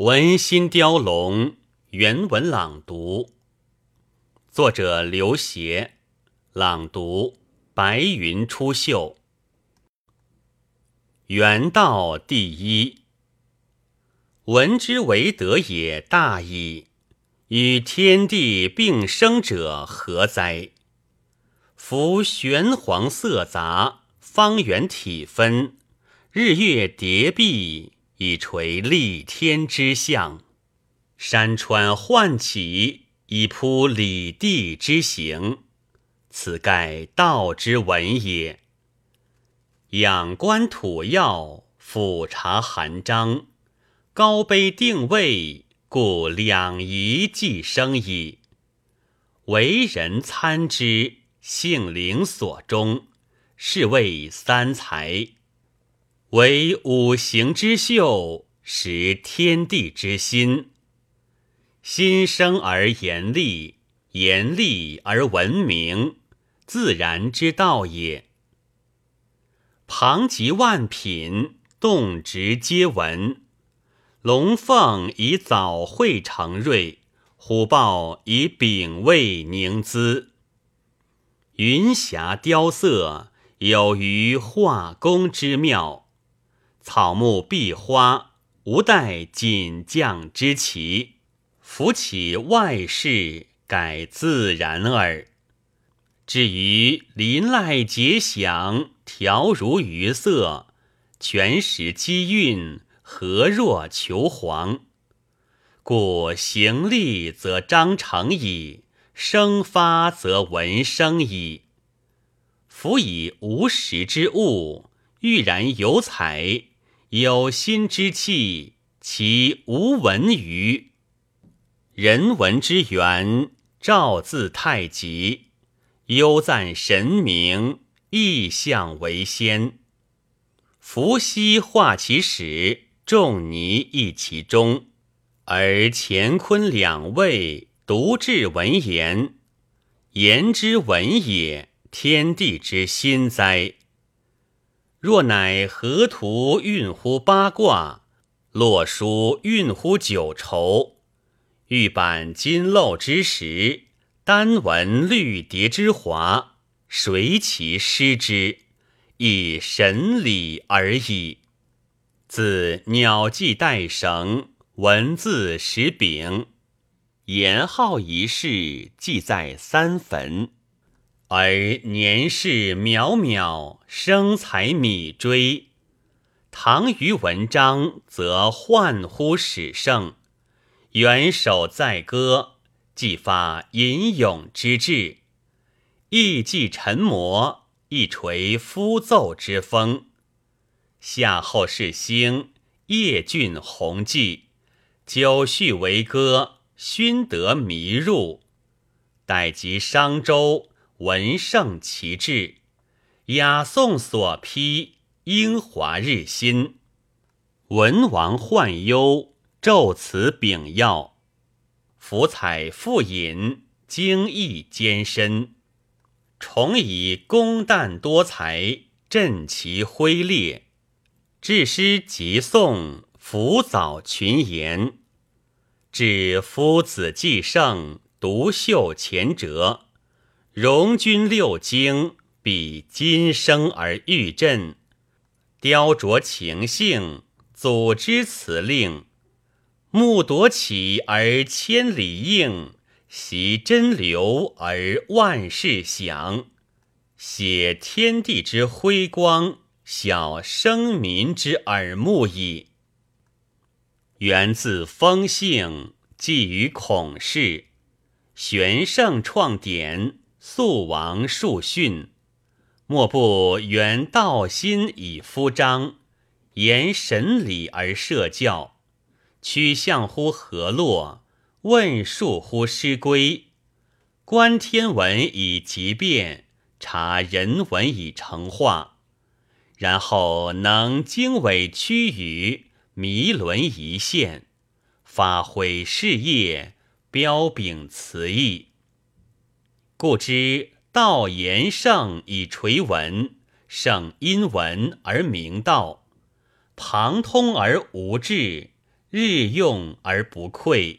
文心雕龙原文朗读，作者刘协，朗读白云出岫。原道第一，闻之为德也大矣。与天地并生者何哉？夫玄黄色杂，方圆体分，日月叠璧。以垂立天之象，山川焕起，以铺理地之行。此盖道之文也。仰观土曜，俯察寒章，高卑定位，故两仪既生矣。为人参之，性灵所终，是谓三才。为五行之秀，识天地之心。心生而言厉，言厉而闻名，自然之道也。旁及万品，动植皆闻。龙凤以早会成瑞，虎豹以丙未凝姿。云霞雕色，有于画工之妙。草木碧花，无待锦匠之奇。夫起外事，改自然耳。至于林籁结响，调如鱼色，全时机韵，何若求凰？故行立则章程矣，生发则文生矣。夫以无实之物，欲然有才。有心之气，其无闻于人文之源，照自太极，悠赞神明，意象为先。伏羲画其始，仲尼译其终，而乾坤两位独至文言。言之文也，天地之心哉！若乃河图运乎八卦，洛书运乎九畴，玉板金镂之实，丹纹绿蝶之华，谁其失之？以神理而已。自鸟迹带绳，文字识柄，言号一事，记在三坟。而年事渺渺，生财米追。唐虞文章，则焕乎始盛，元首在歌，既发吟咏之志；意既沉磨，亦垂夫奏之风。夏后氏兴，叶郡弘济，九序为歌，熏得迷入。待及商周。文圣其志，雅颂所批，英华日新。文王患忧，骤辞秉要，福彩复隐，精义兼深。重以公旦多才，振其辉烈。致诗即颂，辅藻群言。至夫子继盛，独秀前哲。荣君六经，比今生而玉振，雕琢情性，组织辞令，目夺起而千里应，习真流而万事响，写天地之辉光，晓生民之耳目矣。源自风性，寄于孔氏，玄圣创典。素王述训，莫不原道心以敷张，言神理而设教，取象乎河洛，问术乎师归，观天文以极变，察人文以成化，然后能经纬曲宇，弥纶一线，发挥事业，标炳词义。故知道言圣以垂文，圣因文而明道，旁通而无滞，日用而不匮。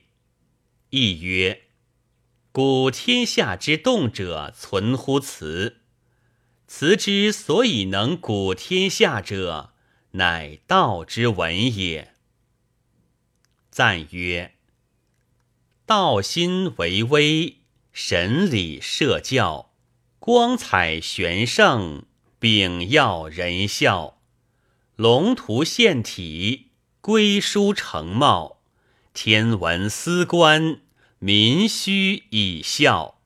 亦曰：古天下之动者，存乎辞。辞之所以能古天下者，乃道之文也。赞曰：道心为微，神礼设教，光彩玄圣，秉耀人孝，龙图献体，归书成貌，天文司官，民须以孝。